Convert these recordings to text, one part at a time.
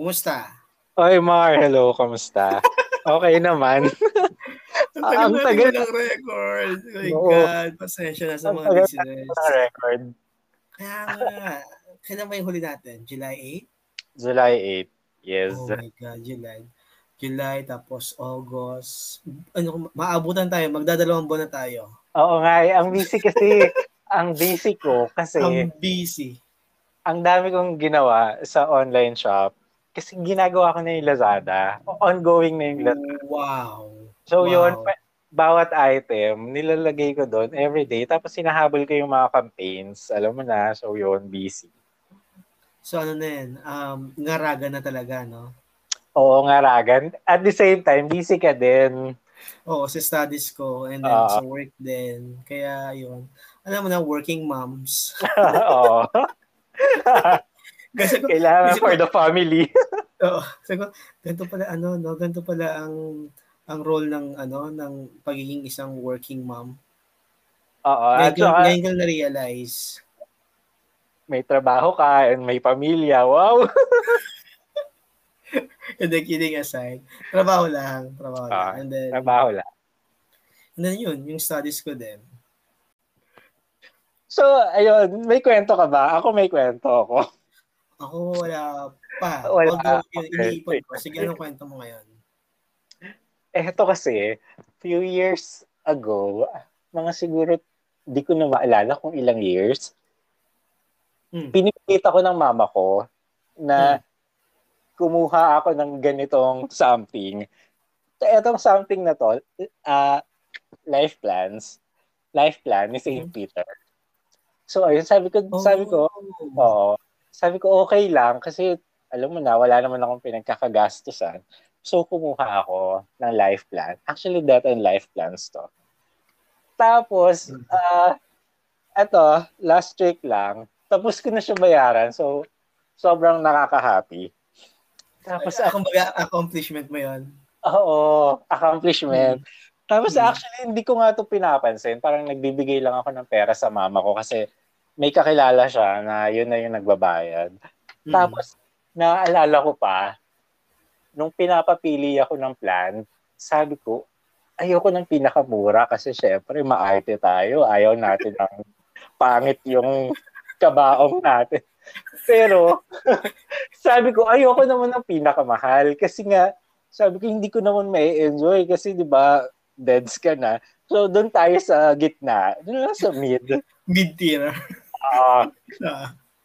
Kumusta? Oy, Mar, hello, kumusta? Okay naman. Ang tagal ng record. Oh my Oo. God, pasensya na sa mga listeners. Ang record. Kaya nga, kailan ba yung huli natin? July 8? July 8, yes. Oh my God, July. July, tapos August. Ano, maabutan tayo, magdadalawang buwan na tayo. Oo nga, eh, ang busy kasi, ang busy ko kasi... Ang busy. Ang dami kong ginawa sa online shop kasi ginagawa ko na yung Lazada. Ongoing na yung Lazada. Wow. So wow. yun, bawat item, nilalagay ko doon every day. Tapos sinahabol ko yung mga campaigns. Alam mo na, so yun, busy. So ano na yun, um, ngaraga na talaga, no? Oo, ngaragan. At the same time, busy ka din. Oo, sa studies ko and then uh, sa work din. Kaya yun. Alam mo na, working moms. Oo. Kasi kailangan for the family. Oo. Sabi ganito pala ano, no, ganito pala ang ang role ng ano ng pagiging isang working mom. Oo. Ngayon, saka, ngayon ko na-realize. May trabaho ka and may pamilya. Wow! and then kidding aside, trabaho lang. Trabaho uh, lang. And then, trabaho lang. And then yun, yung studies ko din. So, ayun, may kwento ka ba? Ako may kwento ako. Ako wala pa. Wala. Although yun, iniipon ko. Sige, anong kwento mo ngayon? Eh, ito kasi, few years ago, mga siguro, di ko na maalala kung ilang years, hmm. pinipita ko ng mama ko na hmm. kumuha ako ng ganitong something. Etong something na to, uh, life plans, life plan ni St. Hmm. Peter. So, ayun, sabi ko, oh. sabi ko, oo, sabi ko, okay lang kasi alam mo na, wala naman akong pinagkakagastusan. So, kumuha ako ng life plan. Actually, death and life plans to. Tapos, uh, eto, last week lang, tapos ko na siya bayaran. So, sobrang nakaka-happy. Tapos, uh, kumbaga, accomplishment mo yon Oo, accomplishment. Hmm. Tapos hmm. actually, hindi ko nga ito pinapansin. Parang nagbibigay lang ako ng pera sa mama ko kasi may kakilala siya na yun na yung nagbabayad. Mm. Tapos, naaalala ko pa, nung pinapapili ako ng plan, sabi ko, ayoko ng pinakamura kasi syempre maarte tayo. Ayaw natin ang pangit yung kabaong natin. Pero, sabi ko, ayoko naman ng pinakamahal kasi nga, sabi ko, hindi ko naman may enjoy kasi di ba deads ka na. So, doon tayo sa gitna. Doon lang sa mid. Mid-tier. Uh,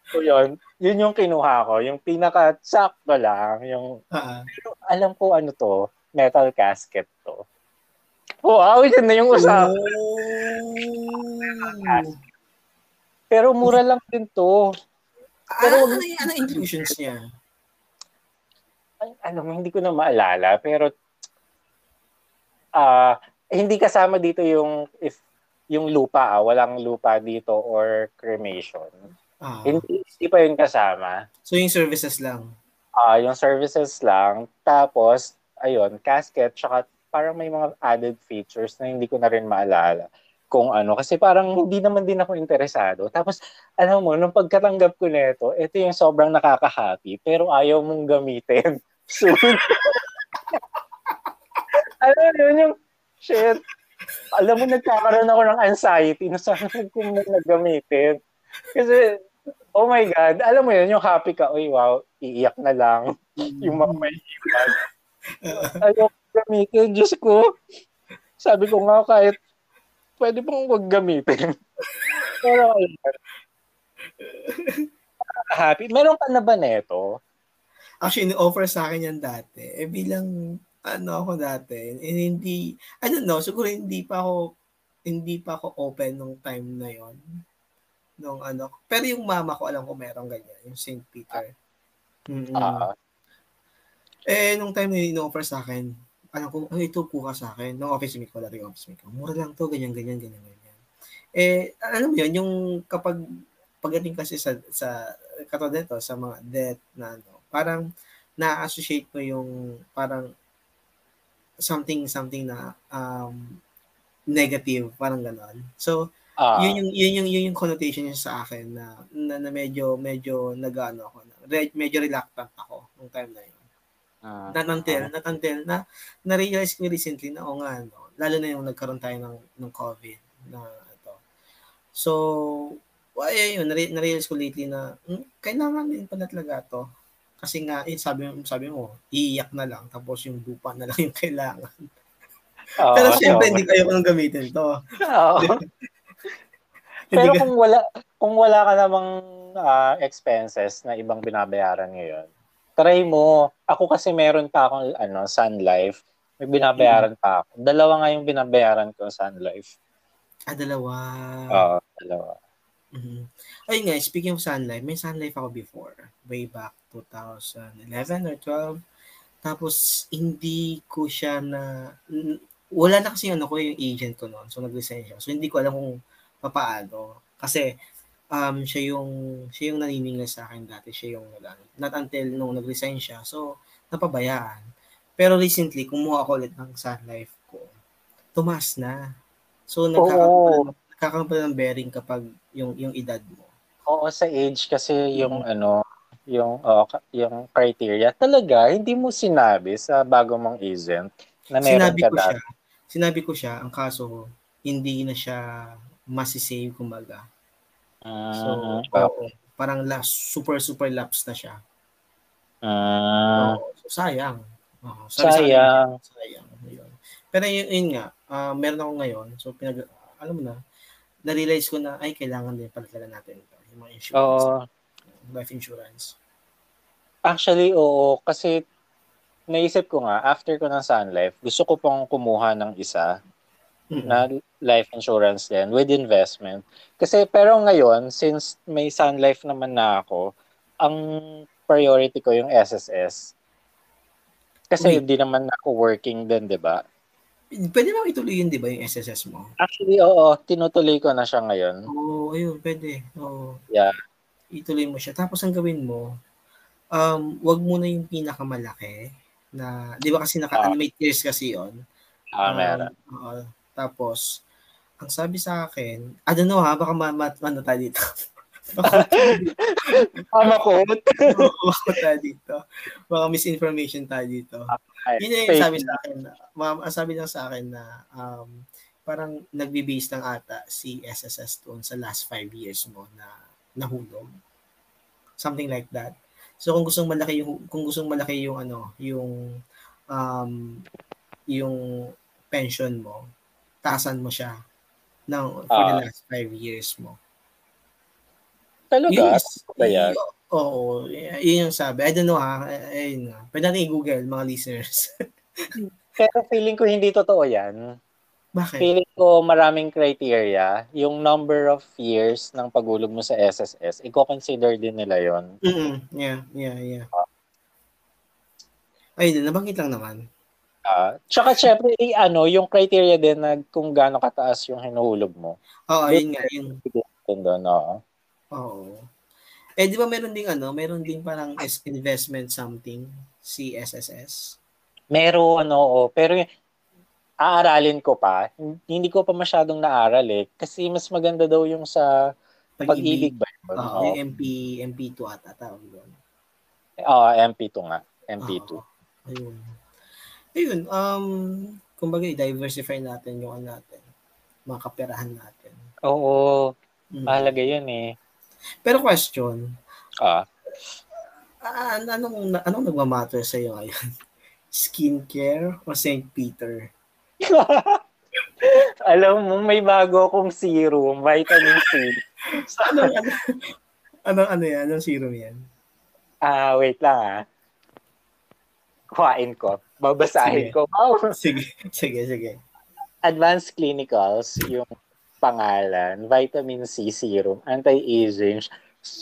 so yun, yun yung kinuha ko. Yung pinaka-sakto lang. Yung, uh-huh. alam ko ano to, metal casket to. Wow, yun na yung usapan. Oh. Pero mura lang din to. Pero, ah, ano, ano inclusions niya? Ano, hindi ko na maalala. Pero, ah, uh, hindi kasama dito yung if yung lupa, ah, walang lupa dito or cremation. Ah. Hindi, hindi pa yun kasama. So yung services lang? Ah, uh, yung services lang. Tapos, ayun, casket, tsaka parang may mga added features na hindi ko na rin maalala kung ano. Kasi parang hindi naman din ako interesado. Tapos, alam mo, nung pagkatanggap ko nito, ito yung sobrang nakaka-happy, pero ayaw mong gamitin. So, alam mo yun, yung, shit, alam mo, nagkakaroon ako ng anxiety na saan ko mo nagamitin. Kasi, oh my God, alam mo yun, yung happy ka, uy, wow, iiyak na lang. yung mga may iwan. Ayaw gamitin, Diyos ko. Sabi ko nga, kahit pwede pong wag gamitin. Pero, ayun. happy. Meron ka na ba neto? Actually, in-offer sa akin yan dati. Eh, bilang ano ako dati, and hindi, I don't know, siguro hindi pa ako, hindi pa ako open nung time na yon nung ano, pero yung mama ko alam ko meron ganyan, yung St. Peter. Mm-hmm. Uh, eh, nung time na in-offer sa akin, alam ko, oh, ito po ka sa akin, nung office mate ko, dati office mate ko, mura lang to, ganyan, ganyan, ganyan, ganyan. Eh, alam mo yun, yung kapag, pagdating kasi sa, sa, katulad nito, sa mga death na ano, parang, na-associate mo yung, parang, something something na um, negative, parang gano'n. So, uh, yun yung yun yung yun yung connotation niya sa akin na, na, na medyo medyo nagano ako na re- medyo reluctant ako nung time na yun. Uh, not until, uh, not until na na-realize ko recently na o nga, no, lalo na yung nagkaroon tayo ng, ng COVID na ito. So, well, yun, na-realize ko lately na hmm, kailangan din pala talaga to. Kasi nga, eh, sabi, sabi mo, iiyak na lang, tapos yung lupa na lang yung kailangan. Oh, Pero syempre, oh. hindi kayo nang gamitin to. Oh. Pero kung wala kung wala ka namang uh, expenses na ibang binabayaran ngayon, try mo. Ako kasi meron pa akong ano, Sun Life. May binabayaran mm. pa ako. Dalawa nga yung binabayaran ko Sun Life. Ah, dalawa. Oo, dalawa. Mm-hmm. Ayun nga, speaking of Sun Life, may Sun Life ako before. Way back 2011 or 12. Tapos, hindi ko siya na... Wala na kasi ano ko yung agent ko noon. So, nag-resign siya. So, hindi ko alam kung papaano. Kasi, um, siya yung, siya yung naniningil sa akin dati. Siya yung, not until nung nag-resign siya. So, napabayaan. Pero recently, kumuha ako ulit ng Sun Life ko. Tumas na. So, nagkakaroon, oh. nagkakaroon ng bearing kapag yung, yung edad mo. Oo, sa age kasi yung mm-hmm. ano, yung uh, yung criteria talaga hindi mo sinabi sa bago mong agent na meron sinabi ka ko dati. siya sinabi ko siya ang kaso hindi na siya masisave kumbaga uh, so okay. oo, parang last super super lapse na siya uh, so, sayang oh, sayang sayang yun. pero yun, yun nga uh, meron ako ngayon so pinag alam mo na na-realize ko na ay kailangan din pala talaga natin ito yung mga insurance oh life insurance? Actually, oo. Kasi naisip ko nga, after ko ng Sun Life, gusto ko pong kumuha ng isa mm-hmm. na life insurance din with investment. Kasi pero ngayon, since may Sun Life naman na ako, ang priority ko yung SSS. Kasi hindi naman ako working din, di ba? Pwede mo ituloy yun, di ba, yung SSS mo? Actually, oo. Tinutuloy ko na siya ngayon. Oo, oh, ayun, pwede. Oo. Yeah ituloy mo siya. Tapos ang gawin mo, um, wag mo na yung pinakamalaki na, di ba kasi naka-animate years kasi yon Ah, um, meron. Uh, tapos, ang sabi sa akin, I don't know ha, baka ma, ma ano tayo dito. Pamakot. Pamakot tayo dito. Baka misinformation tayo dito. Okay. Yun yung sabi sa akin. Ma'am, sabi lang sa akin na um, parang nagbe-base lang ata si SSS doon sa last five years mo na nahulog. Something like that. So kung gustong malaki yung kung gustong malaki yung ano, yung um yung pension mo, taasan mo siya ng for uh, the ah. last five years mo. Talaga? Yes, ba yan? Oo, yun yung sabi. I don't know ha. Ayun nga. Pwede natin i-google, mga listeners. Pero feeling ko hindi totoo yan. Bakit? Feeling ko maraming criteria. Yung number of years ng pagulog mo sa SSS, i-consider din nila yon. Mm-hmm. Yeah, yeah, yeah. Uh, Ay, nabanggit lang naman. Uh, tsaka syempre, eh, ano, yung criteria din na kung gaano kataas yung hinuhulog mo. Oo, yun nga. Yun. Doon, oo. Oo. Eh, di ba meron ding ano, meron ding parang investment something, si SSS? Meron, oo. Pero aaralin ko pa. Hindi ko pa masyadong naaral eh. Kasi mas maganda daw yung sa pag-ibig, ba? Oo, yung MP, MP2 ata tawag doon. Oo, uh, MP2 nga. MP2. Uh, ayun. Ayun, um, kumbaga, i-diversify natin yung ano natin, mga kaperahan natin. Oo, mm. mahalaga yun eh. Pero question, ah. Uh, anong, anong nagmamatter sa iyo ngayon? Skincare o St. Peter? Alam mo, may bago akong serum, vitamin C. ano, ano, ano, ano yan? Anong serum yan? Ah, uh, wait lang ah. Kuhain ko. Babasahin sige. ko. Oh. sige, sige, sige. Advanced Clinicals, yung pangalan, vitamin C serum, anti-aging.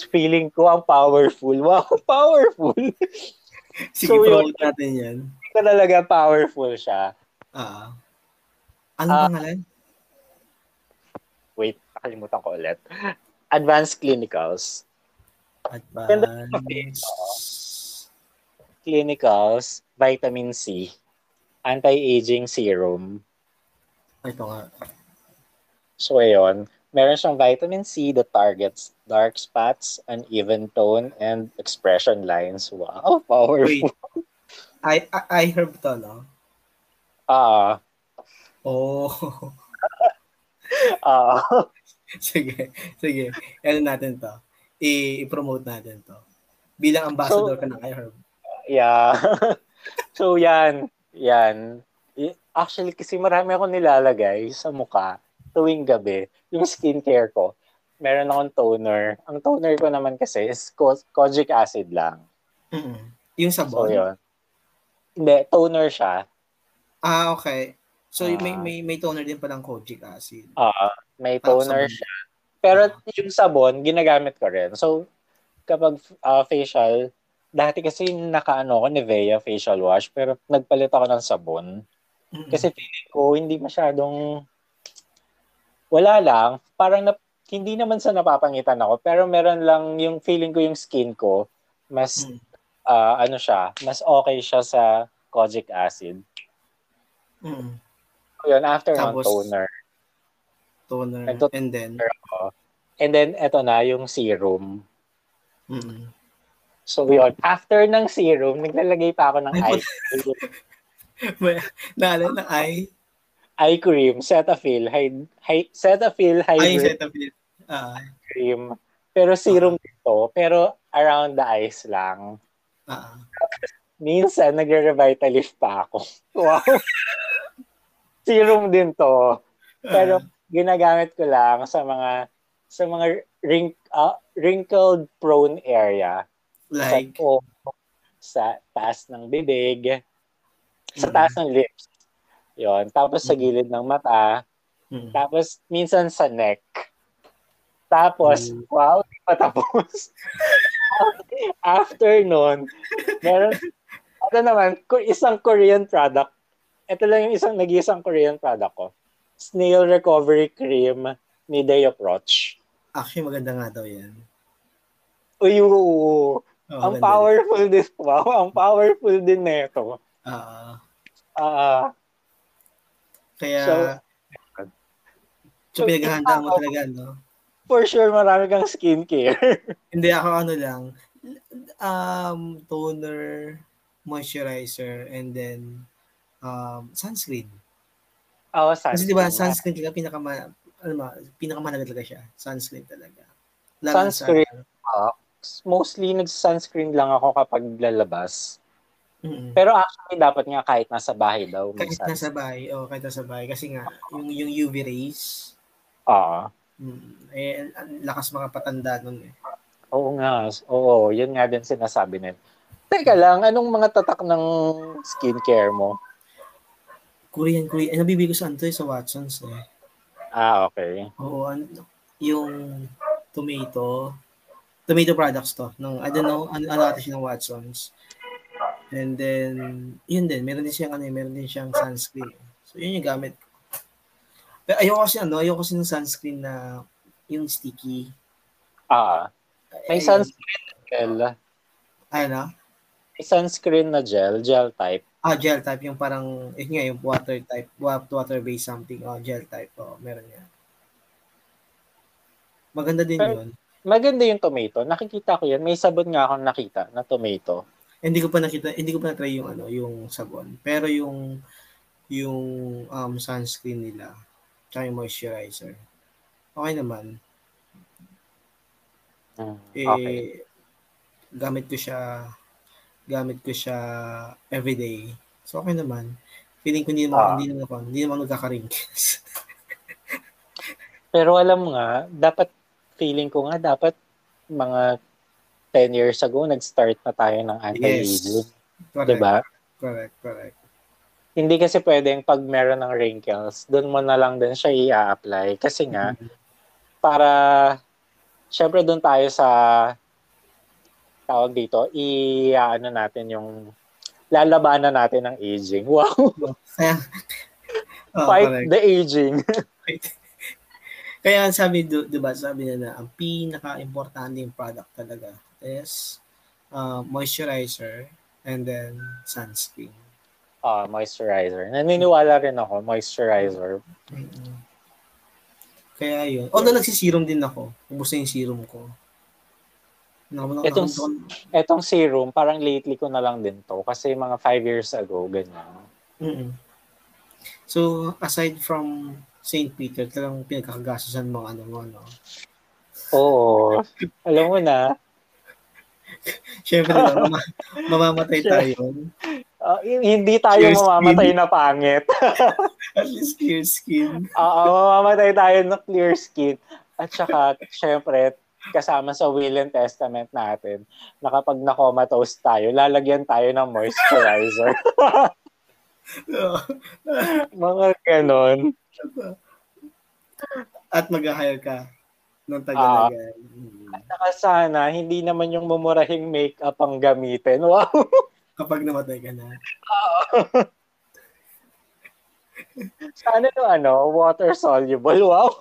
Feeling ko ang powerful. Wow, powerful! Sige, so, yun, natin yan. Talaga powerful siya. Ah. Uh, Anong uh, pangalan? Wait, nakalimutan ko ulit. Advanced Clinicals. Advanced. Clinicals, vitamin C, anti-aging serum. Ito nga. So, ayun. meron siyang vitamin C that targets dark spots, uneven tone, and expression lines. Wow, powerful. Wait. I, I, I herb to, no? Ah. Uh, oh. Ah. uh, sige, sige. Ano natin to? I- i-promote natin to. Bilang ambassador so, ka ng iHerb. Yeah. so yan, yan. Actually, kasi marami ako nilalagay sa mukha tuwing gabi. Yung skincare ko, meron akong toner. Ang toner ko naman kasi is kojic acid lang. Mm-hmm. Yung sabon? So, yun. Hindi, toner siya. Ah, okay. So, uh, may, may, may toner din palang kojic acid. Oo. Uh, may toner siya. Pero uh, yung sabon, ginagamit ko rin. So, kapag uh, facial, dati kasi nakaano ko Nivea facial wash, pero nagpalit ako ng sabon. Mm-hmm. Kasi feeling ko, hindi masyadong, wala lang, parang na, hindi naman sa napapangitan ako, pero meron lang yung feeling ko yung skin ko, mas, mm. uh, ano siya, mas okay siya sa kojic acid. Mm. So, yun, after Tapos, ng toner. Toner, Nagtut- and then? Ako. And then, eto na, yung serum. Mm. So, yun. After ng serum, naglalagay pa ako ng eye cream. Naalala ng eye? Eye cream, Cetaphil, high, high, Cetaphil Hybrid. Ay, Cetaphil. Uh, cream. Pero serum uh, dito, pero around the eyes lang. Uh, Minsan, nagre-revitalift pa ako. Wow. serum din to. Pero ginagamit ko lang sa mga sa mga wrink, uh, wrinkled prone area. Like? Sa, sa taas ng bibig, sa mm. taas ng lips. Yon, tapos sa mm. gilid ng mata, mm. tapos minsan sa neck. Tapos, mm. wow, di pa tapos. After nun, meron, ano naman, isang Korean product. Ito lang yung isang nag-isang Korean product ko. Snail Recovery Cream ni Day Approach. Actually, maganda nga daw yan. Uy, oo. Oh, ang powerful din. Wow, ang powerful din nito. Ah. Uh, uh, kaya, so, so, so pinaghahanda mo talaga, no? For sure, marami kang skincare. Hindi ako ano lang, um, toner, moisturizer, and then um, sunscreen. Oo, oh, sunscreen. Kasi di ba, sunscreen talaga pinaka ano ma, pinakamahalaga talaga siya. Sunscreen talaga. Lalo sunscreen. Sa, uh, mostly nag-sunscreen lang ako kapag lalabas. Mm-hmm. Pero actually, dapat nga kahit nasa bahay daw. Kahit sunscreen. nasa bahay. oh, kahit nasa bahay. Kasi nga, yung, yung UV rays. Oo. Mm, eh, lakas mga patanda nun eh. Oo nga. Oo, yun nga din sinasabi nila. Teka lang, anong mga tatak ng skincare mo? Korean, Korean. Eh, nabibili ko sa Antoy sa Watsons eh. Ah, okay. Oo, yung tomato, tomato products to. Ng, I don't know, ano, ano ata siya ng Watsons. And then, yun din, meron din siyang, ano, meron din siyang sunscreen. So, yun yung gamit ko. Pero ayoko kasi, ano, ayoko kasi ng sunscreen na yung sticky. Ah, may Ay, sunscreen na gel. Ay, na? May sunscreen na gel, gel type. Ah, gel type. Yung parang, eh nga, yung water type. Water-based something. Oh, gel type. Oh, meron yan. Maganda din Pero, yun. Maganda yung tomato. Nakikita ko yan. May sabon nga akong nakita na tomato. Hindi ko pa nakita, hindi ko pa na-try yung ano, yung sabon. Pero yung yung um, sunscreen nila, tsaka yung moisturizer. Okay naman. Hmm, okay. Eh, gamit ko siya gamit ko siya everyday. So okay naman. Feeling ko hindi naman, ah. hindi naman ako, hindi naman nagkaka-wrinkles. Pero alam mo nga, dapat feeling ko nga dapat mga 10 years ago nag-start na tayo ng anti-aging. Yes. Correct. Diba? Correct, correct. Hindi kasi pwedeng pag meron ng wrinkles, doon mo na lang din siya i-apply. Kasi nga, mm-hmm. para, syempre doon tayo sa tawag dito, i-ano natin yung lalabanan natin ng aging. Wow. oh, Fight correct. the aging. Kaya sabi, di ba, sabi na na, ang pinaka-importante yung product talaga is uh, moisturizer and then sunscreen. Ah, uh, moisturizer. Naniniwala rin ako, moisturizer. Mm-hmm. Kaya yun. Although nagsisirum din ako. Ubus na yung serum ko. Itong, itong serum, parang lately ko na lang din to. Kasi mga five years ago, ganyan. Mm-mm. So, aside from St. Peter, talagang pinagkakagasasan mo ano mo, no? Oo. Alam mo na. Siyempre, mama, mamamatay tayo. Uh, hindi tayo clear mamamatay skin. na pangit. At least clear skin. Oo, mamamatay tayo na clear skin. At saka, syempre, kasama sa will and testament natin na kapag na-comatose tayo, lalagyan tayo ng moisturizer. Mga ganon. At mag-hire ka ng tagalagay. Uh, at saka sana, hindi naman yung mumurahing makeup ang gamitin. Wow! Kapag namatay ka na. Oo. sana no ano, water soluble. Wow!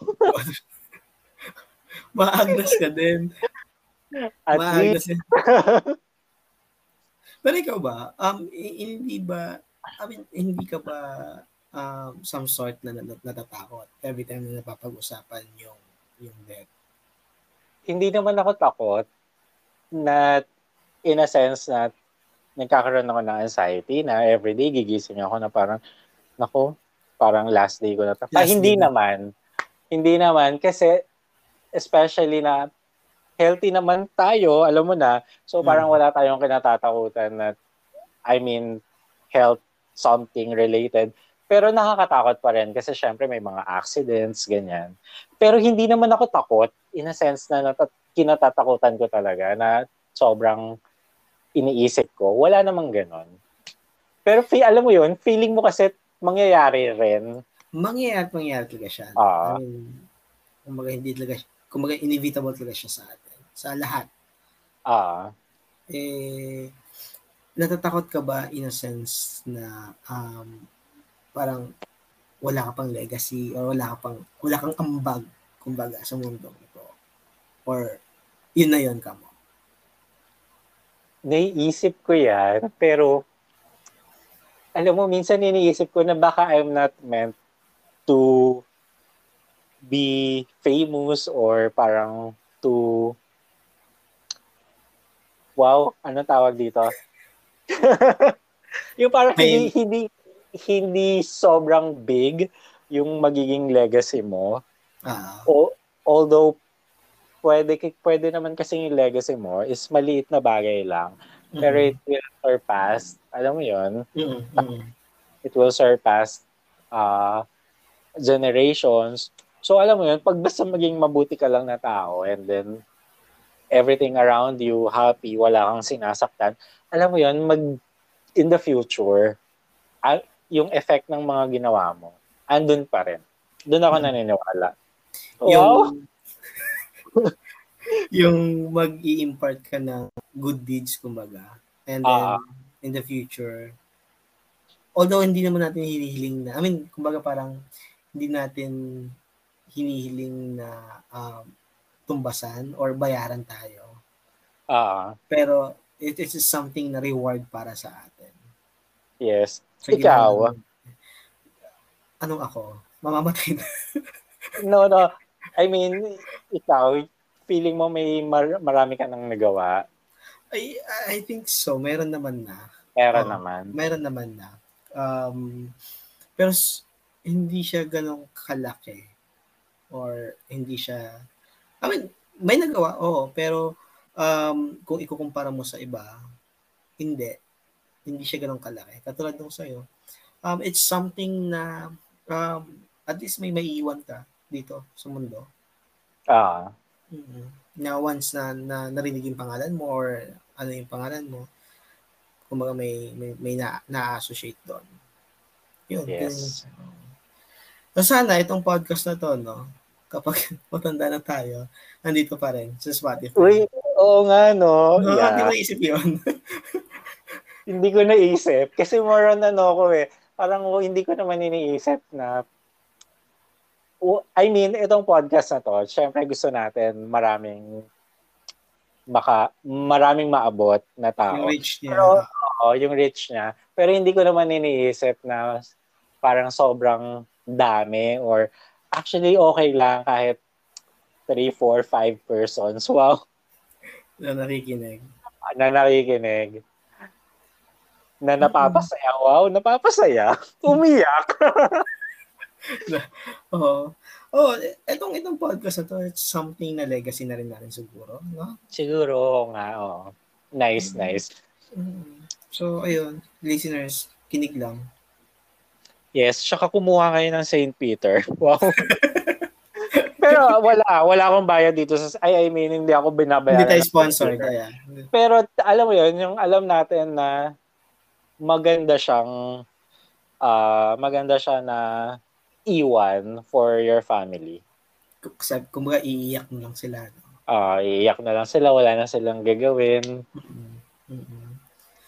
Maagnas ka din. At Maagnas least. Pero ikaw ba, um, hindi ba, I mean, hindi ka ba um, some sort na natatakot every time na napapag-usapan yung yung death? Hindi naman ako takot na in a sense na nagkakaroon ako ng anxiety na everyday gigising ako na parang nako, parang last day ko na to. Ah, hindi day. naman. Hindi naman kasi especially na healthy naman tayo, alam mo na. So parang mm. wala tayong kinatatakutan na I mean health something related. Pero nakakatakot pa rin kasi syempre may mga accidents, ganyan. Pero hindi naman ako takot in a sense na nat- kinatatakutan ko talaga na sobrang iniisip ko. Wala namang ganon. Pero fi- alam mo yun, feeling mo kasi mangyayari rin. Mangyayari mangyayari talaga siya. Uh, I mean, hindi talaga kumbaga inevitable talaga siya sa atin. Sa lahat. Ah. Eh, natatakot ka ba in a sense na um, parang wala ka pang legacy or wala ka pang wala kang ambag kumbaga sa mundo ito or yun na yun ka mo naiisip ko yan pero alam mo minsan iniisip ko na baka I'm not meant to be famous or parang to wow, ano tawag dito? yung parang hindi, hindi hindi sobrang big yung magiging legacy mo. Ah. O, although pwede pwede naman kasi yung legacy mo is maliit na bagay lang. Mm-hmm. Pero it will surpass, alam mo 'yon? Mm-hmm. It will surpass uh, generations So alam mo yun, pag basta maging mabuti ka lang na tao and then everything around you happy, wala kang sinasaktan, alam mo yun, mag in the future, uh, yung effect ng mga ginawa mo, andun pa rin. Doon ako hmm. naniniwala. Wow! Yung, yung mag-i-impart ka ng good deeds, kumbaga. And then, uh, in the future, although hindi naman natin hinihiling na, I mean, kumbaga parang hindi natin hinihiling na um, tumbasan or bayaran tayo. Ah. Uh, Pero it is something na reward para sa atin. Yes. So, Ikaw? Anong ako? Mamamatay na. no, no. I mean, ikaw, feeling mo may mar- marami ka nang nagawa? I, I think so. Meron naman na. Meron um, naman. Meron naman na. Um, pero hindi siya ganong kalaki or hindi siya I mean, may nagawa, oo, pero um, kung ikukumpara mo sa iba, hindi. Hindi siya ganun kalaki. Katulad nung sa'yo, um, it's something na um, at least may maiiwan ka dito sa mundo. Ah. Mm-hmm. Na once na, na narinig yung pangalan mo or ano yung pangalan mo, kumbaga may may, may na, na-associate doon. Yun. Yes. Yun. So sana itong podcast na to, no, kapag matanda na tayo, nandito pa rin sa Spotify. Uy, oo nga, no? No, yeah. Hindi mo naisip yun. hindi ko naisip. Kasi more on ano ko eh. Parang oh, hindi ko naman iniisip na I mean, itong podcast na to, syempre gusto natin maraming baka maraming maabot na tao. Yung reach niya. Pero, oo, yung reach niya. Pero hindi ko naman iniisip na parang sobrang dami or Actually, okay lang kahit 3, 4, 5 persons. Wow. Na nakikinig. Na nakikinig. Na napapasaya. Wow, napapasaya. Umiyak. Oo. Oh, etong itong podcast na to, it's something na legacy na rin natin siguro, no? Siguro nga, oh. Nice, mm-hmm. nice. Mm-hmm. So, ayun, listeners, kinig lang. Yes, tsaka kumuha kayo ng St. Peter. Wow. Pero wala, wala akong bayad dito sa ay I mean hindi ako binabayaran. Hindi tayo sponsored kaya. Pero alam mo 'yun, yung alam natin na maganda siyang uh, maganda siya na iwan for your family. Kumbaga iiyak na lang sila. No? Ah, uh, iiyak na lang sila, wala na silang gagawin. Mm-hmm. Mm-hmm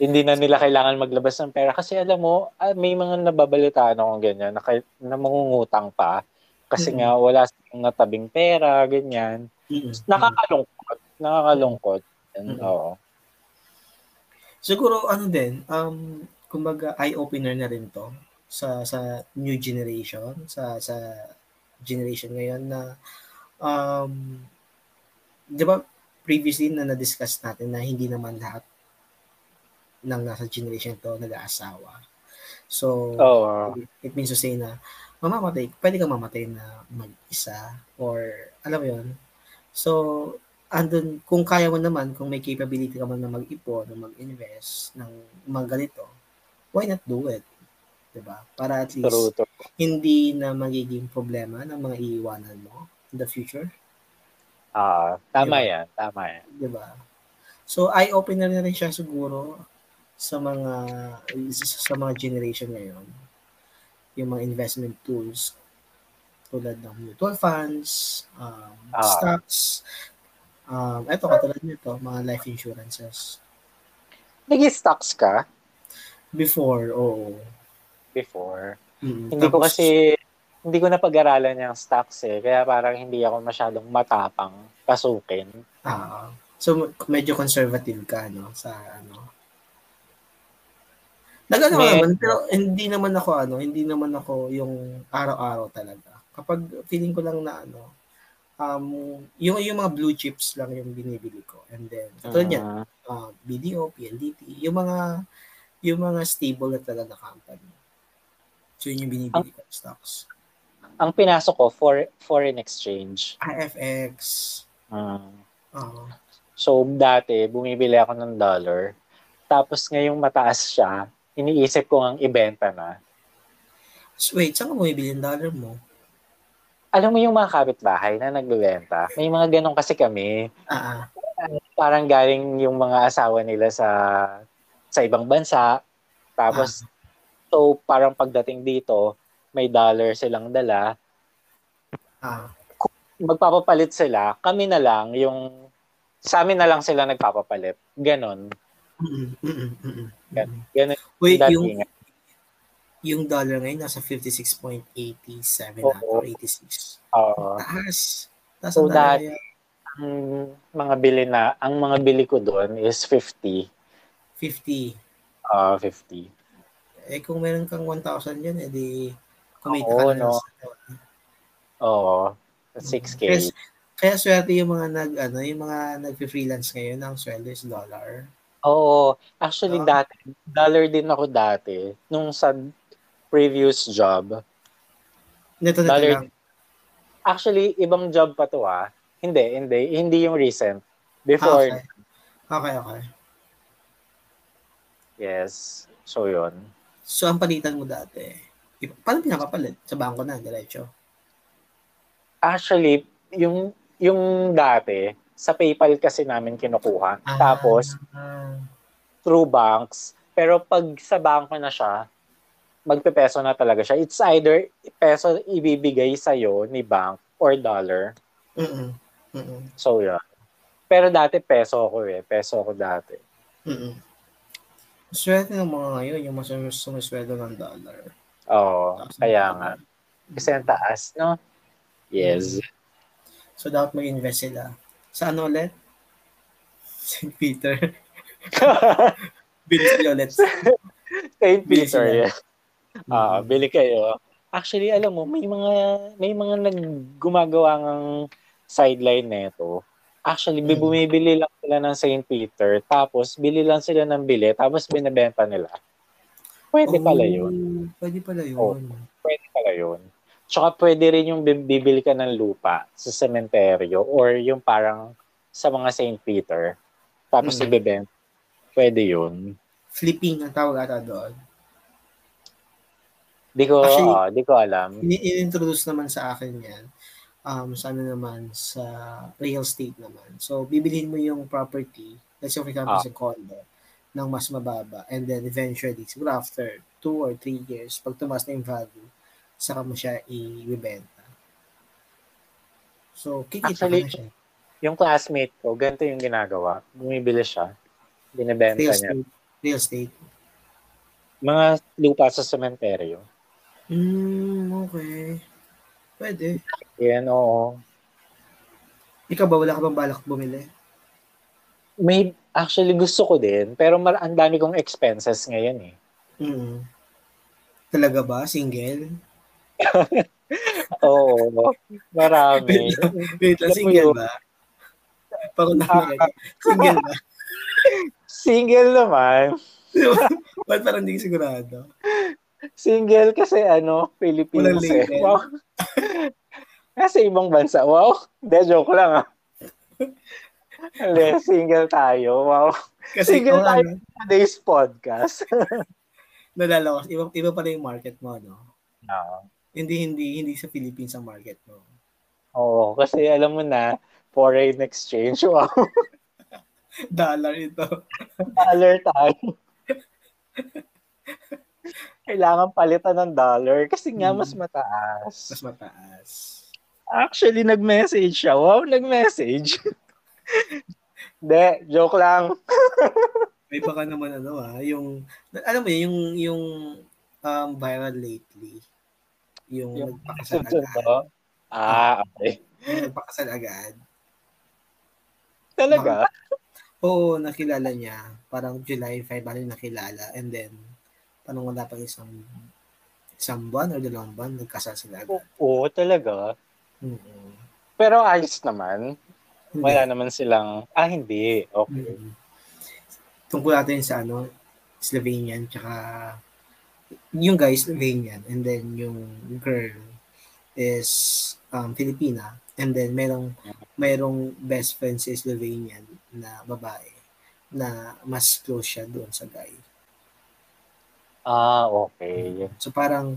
hindi na nila kailangan maglabas ng pera kasi alam mo ah, may mga nababalitaan akong ganyan na, kay, na mangungutang pa kasi mm-hmm. nga wala silang natabing pera ganyan mm-hmm. nakakalungkot nakakalungkot And, mm-hmm. oo siguro ano din um kumbaga eye opener na rin to sa sa new generation sa sa generation ngayon na um 'di ba previously na na-discuss natin na hindi naman lahat ng nasa generation to nag-aasawa. So, oh, it, it means to say na mamamatay, pwede kang mamatay na mag-isa or alam mo yun. So, andun, kung kaya mo naman, kung may capability ka man na mag-ipon, na mag-invest ng mga ganito, why not do it? 'di ba? Para at least true, true. hindi na magiging problema ng mga iiwanan mo in the future. Ah, uh, tama diba? 'yan, tama 'yan. 'Di ba? So eye opener na rin siya siguro sa mga sa mga generation ngayon yung mga investment tools tulad ng mutual funds, um, ah. stocks, um, eto katulad nito, mga life insurances. Nag-stocks ka? Before, oo. Before? Mm, hindi tapos, ko kasi, hindi ko napag-aralan yung stocks eh, kaya parang hindi ako masyadong matapang pasukin. Ah, so medyo conservative ka, no, sa ano, Nagano May, naman, pero hindi naman ako ano, hindi naman ako yung araw-araw talaga. Kapag feeling ko lang na ano, um, yung yung mga blue chips lang yung binibili ko. And then, katulad uh, yan, uh, BDO, PLDT, yung mga yung mga stable na talaga company. So, yun yung binibili ko stocks. Ang pinasok ko, for, foreign exchange. IFX. Uh, uh, so, dati, bumibili ako ng dollar. Tapos, ngayong mataas siya, iniisip ko ang ibenta na. So, wait, saan ka bumibili dollar mo? Alam mo yung mga kapitbahay na nagbebenta? May mga ganong kasi kami. Uh-huh. Parang galing yung mga asawa nila sa sa ibang bansa. Tapos, uh-huh. so parang pagdating dito, may dollar silang dala. Uh-huh. Magpapapalit sila, kami na lang yung sa amin na lang sila nagpapapalit. Ganon. Mm-mm, Ganun. Wait, yung, yung dollar ngayon nasa 56.87 Oo. or 86. Oo. Taas. Taas so that, ang mga bili na, ang mga bili ko doon is 50. 50. Ah, uh, 50. Eh kung meron kang 1,000 yan, edi kumita ka na. No. Oo. 6K. Kaya, kaya swerte yung mga nag ano, yung mga nagfi-freelance ngayon, ang sweldo is dollar. Oo. Actually, uh, dati, dollar din ako dati. Nung sa previous job. Nito, nito dollar, lang. Actually, ibang job pa to ah. Hindi, hindi. Hindi yung recent. Before. Okay, okay. okay. Yes. So, yun. So, ang palitan mo dati, paano pinakapalit? Sa bangko na, diretso? Actually, yung yung dati, sa PayPal kasi namin kinukuha. Ah. Tapos, through banks. Pero pag sa bangko na siya, magpepeso na talaga siya. It's either peso ibibigay sa'yo ni bank or dollar. Mm-mm. Mm-mm. So, yeah. Pero dati peso ako eh. Peso ako dati. Mm-mm. Swerte ng mga ngayon, yung mas sumisweldo ng dollar. Oo, oh, kaya nga. Kasi ang taas, no? Yes. So, dapat mag-invest sila. Sa ano ulit? St. Peter. bili sila ulit. St. Peter, yeah. Uh, bili kayo. Actually, alam mo, may mga may mga naggumagawa ng sideline nito. Actually, hmm. bumibili lang sila ng St. Peter, tapos bili lang sila ng bili, tapos binebenta nila. Pwede oh, pala yun. Pwede pala yun. Oh, pwede pala yun. Tsaka pwede rin yung bibili ka ng lupa sa sementeryo or yung parang sa mga St. Peter. Tapos mm-hmm. ibebenta. Pwede yun. Flipping ang tawag ata doon. Di ko, Actually, uh, di ko alam. In-introduce naman sa akin yan. Um, sa ano naman, sa real estate naman. So, bibilhin mo yung property, let's say for example, ah. sa condo, ng mas mababa. And then eventually, siguro after two or three years, pag tumas na yung value, saka mo siya i-benta. So, kikita Actually, ka na siya. Yung classmate ko, ganito yung ginagawa. Bumibili siya. Binibenta real niya. Estate. Real estate. Mga lupa sa sementeryo. Hmm, okay. Pwede. Yan, oo. Ikaw ba, wala ka bang balak bumili? May, actually gusto ko din, pero mar- ang dami kong expenses ngayon eh. Mm. Talaga ba? Single? oo, marami. Wait lang, single ba? Pakunang Single ba? Single naman. Ba't parang hindi sigurado? Single kasi ano, Philippines eh. Wow. Kasi ibang bansa. Wow. Hindi, joke lang ah. Hindi, single tayo. Wow. Kasi single tayo ano, today's podcast. Nalala ko, iba, iba pala yung market mo, no? Oo. Hindi, hindi, hindi sa Philippines ang market mo. Oo, kasi alam mo na, foreign exchange. Wow. Dollar ito. Dollar tayo kailangan palitan ng dollar kasi nga mas hmm. mataas. Mas mataas. Actually, nag-message siya. Wow, nag-message. De, joke lang. May baka naman ano ah, yung, alam mo yung, yung um, viral lately. Yung, yung nagpakasal agad. Ah, okay. Yung nagpakasal agad. Talaga? Oo, nakilala niya. Parang July 5, ano nakilala. And then, Parang wala pang isang isang buwan o dalawang buwan, nagkasal sila agad. Oo, talaga. Mm-hmm. Pero ayos naman. Hindi. Wala naman silang, ah, hindi. Okay. Mm-hmm. Tungkol natin sa ano, Slovenian, tsaka yung guy Slovenian, and then yung girl is um, Filipina, and then merong merong best friend si Slovenian na babae na mas close siya doon sa guy. Ah, okay. So parang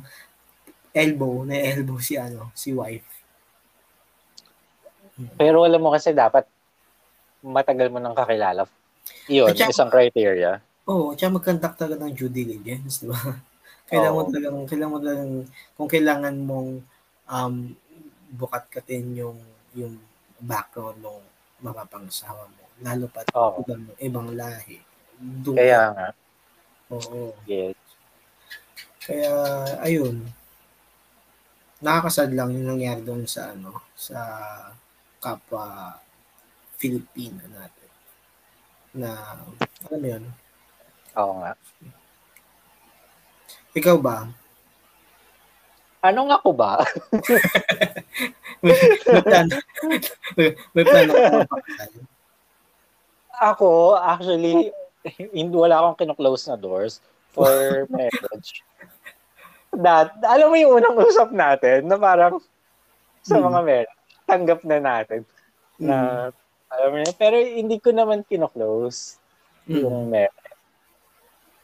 elbow, na elbow si ano, si wife. Pero alam mo kasi dapat matagal mo nang kakilala. Iyon, isang criteria. Oo, oh, tsaka mag-conduct talaga ng due diligence, di ba? Kailangan oh. mo talagang, kailangan mo talagang, kung kailangan mong um, bukat katin yung, yung background ng mapapangasawa mo. Lalo pa oh. ibang, ibang lahi. Doon, Kaya nga. Oo. Yes. Kaya, ayun. Nakakasad lang yung nangyari doon sa, ano, sa kapwa Filipino natin. Na, alam mo yun? Oo nga. Ikaw ba? Ano nga ko ba? may, may plan. May, may plan ako, actually, hindi, wala akong kino-close na doors for marriage that, alam mo yung unang usap natin na parang sa hmm. mga men, tanggap na natin na hmm. alam mo yun, pero hindi ko naman kino-close hmm. yung men.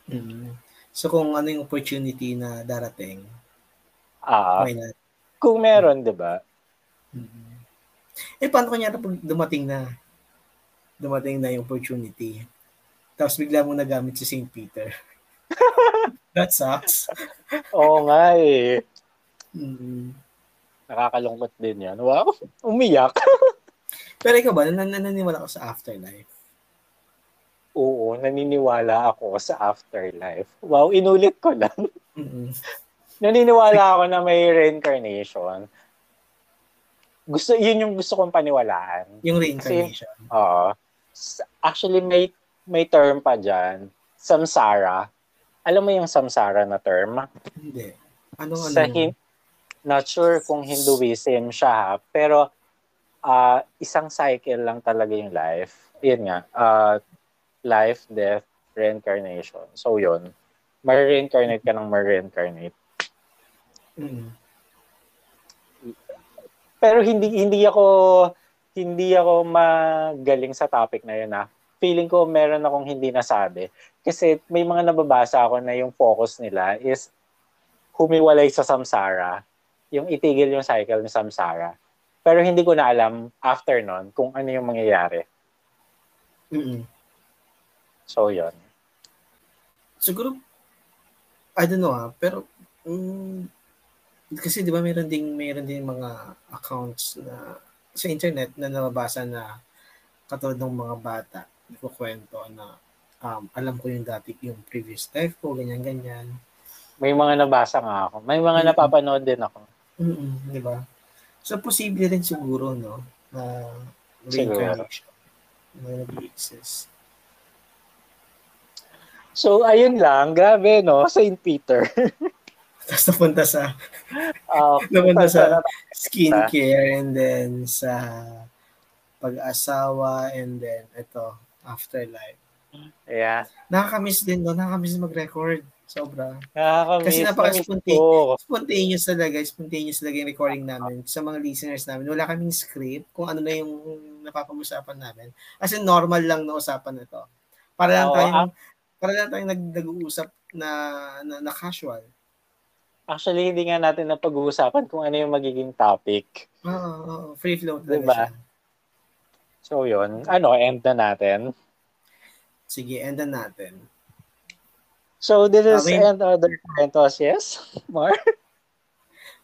Hmm. So kung ano yung opportunity na darating, ah, why not? Kung meron, 'di ba? Hmm. Eh paano kanya pag dumating na dumating na yung opportunity? Tapos bigla mo nagamit si St. Peter. That sucks. Oo nga eh. Mm. Nakakalungkot din yan. Wow, umiyak. Pero ikaw ba, nan- naniniwala ka sa afterlife? Oo, naniniwala ako sa afterlife. Wow, inulit ko lang. Mm-hmm. naniniwala ako na may reincarnation. Gusto, yun yung gusto kong paniwalaan. Yung reincarnation? Oo. Uh, actually, may may term pa dyan. Samsara alam mo yung samsara na term? Hindi. Ano ano? Sa, hin- Not sure kung Hinduism siya ha, pero uh, isang cycle lang talaga yung life. Yun nga, uh, life, death, reincarnation. So yun, ma-reincarnate ka ng ma-reincarnate. Mm. Pero hindi hindi ako hindi ako magaling sa topic na yun ah. Feeling ko meron akong hindi nasabi. Kasi may mga nababasa ako na yung focus nila is humiwalay sa samsara yung itigil yung cycle ng samsara. Pero hindi ko na alam after nun kung ano yung mangyayari. Mm-mm. So, yon Siguro, I don't know ha, ah, pero um, kasi di ba meron ding meron ding mga accounts na sa internet na nababasa na katulad ng mga bata nagkukwento na um, alam ko yung dati yung previous life ko, ganyan-ganyan. May mga nabasa nga ako. May mga mm-hmm. napapanood din ako. Mm, di ba? So, posible rin siguro, no? Na reincarnation na nag-exist. So, ayun lang. Grabe, no? Saint Peter. Tapos napunta sa uh, napunta sa skincare and then sa pag-asawa and then ito, afterlife. Yeah. Nakakamiss din doon. Nakakamiss mag-record. Sobra. Nakakamiss. Kasi napaka-spontaneous spontaneous talaga. Spontaneous talaga yung recording namin. Sa mga listeners namin, wala kaming script kung ano na yung napapag-usapan namin. As in, normal lang na usapan na to. Para lang oh, tayong, uh, para lang tayong nag, nag-uusap na, na, na casual. Actually, hindi nga natin na pag-uusapan kung ano yung magiging topic. Oo, oh, oh, free flow talaga diba? siya. So, yun. Ano, end na natin. Sige, end na natin. So, this is okay. and other kwentos, yes? Mar?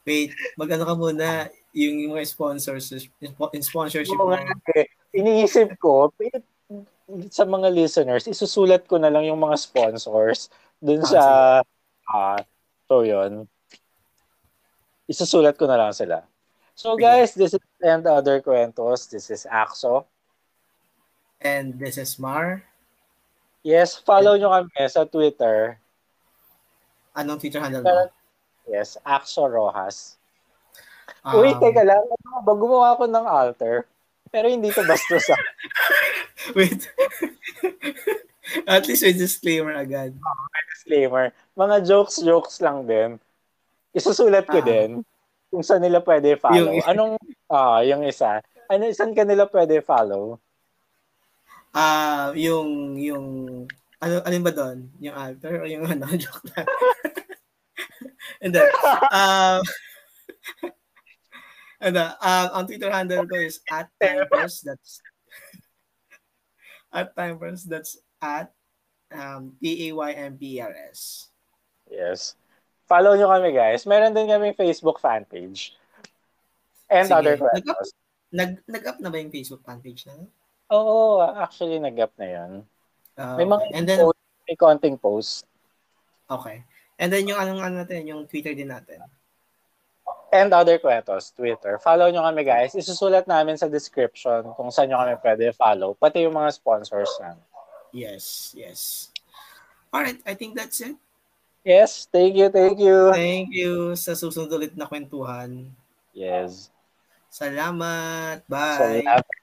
Wait, mag-ano ka muna yung mga sponsors, sponsorship mo. Okay. Iniisip ko, sa mga listeners, isusulat ko na lang yung mga sponsors dun ah, sa, ah, so yun. Isusulat ko na lang sila. So guys, this is and other kwentos. This is Axo. And this is Mar. Yes, follow nyo kami sa Twitter. Anong Twitter handle mo? Yes, Axo Rojas. Um, Uy, teka lang. Ba, gumawa ako ng alter. Pero hindi to bastos ah. Wait. At least may disclaimer agad. Oh, may disclaimer. Mga jokes-jokes lang din. Isusulat ko ah. din kung saan nila pwede follow. Yung, Anong, ah, yung isa. Ano, saan ka nila pwede follow? Ah, uh, yung yung ano ano ba doon? Yung alter o yung ano joke lang. And then um and uh, um, ang Twitter handle ko is at timepers that's at timepers that's at um, T-A-Y-M-P-R-S. Yes. Follow nyo kami guys. Meron din kaming Facebook fan page. And Sige. other questions. Nag, nag-up na ba yung Facebook fan page na? Oo, actually nag-up na 'yan. Uh, may mga and then post, may konting post. Okay. And then yung anong ano natin, yung Twitter din natin. And other kwentos, Twitter. Follow nyo kami guys. Isusulat namin sa description kung saan nyo kami pwede follow. Pati yung mga sponsors namin. Yes, yes. Alright, I think that's it. Yes, thank you, thank you. Thank you sa susunod ulit na kwentuhan. Yes. Salamat. Bye. Salamat.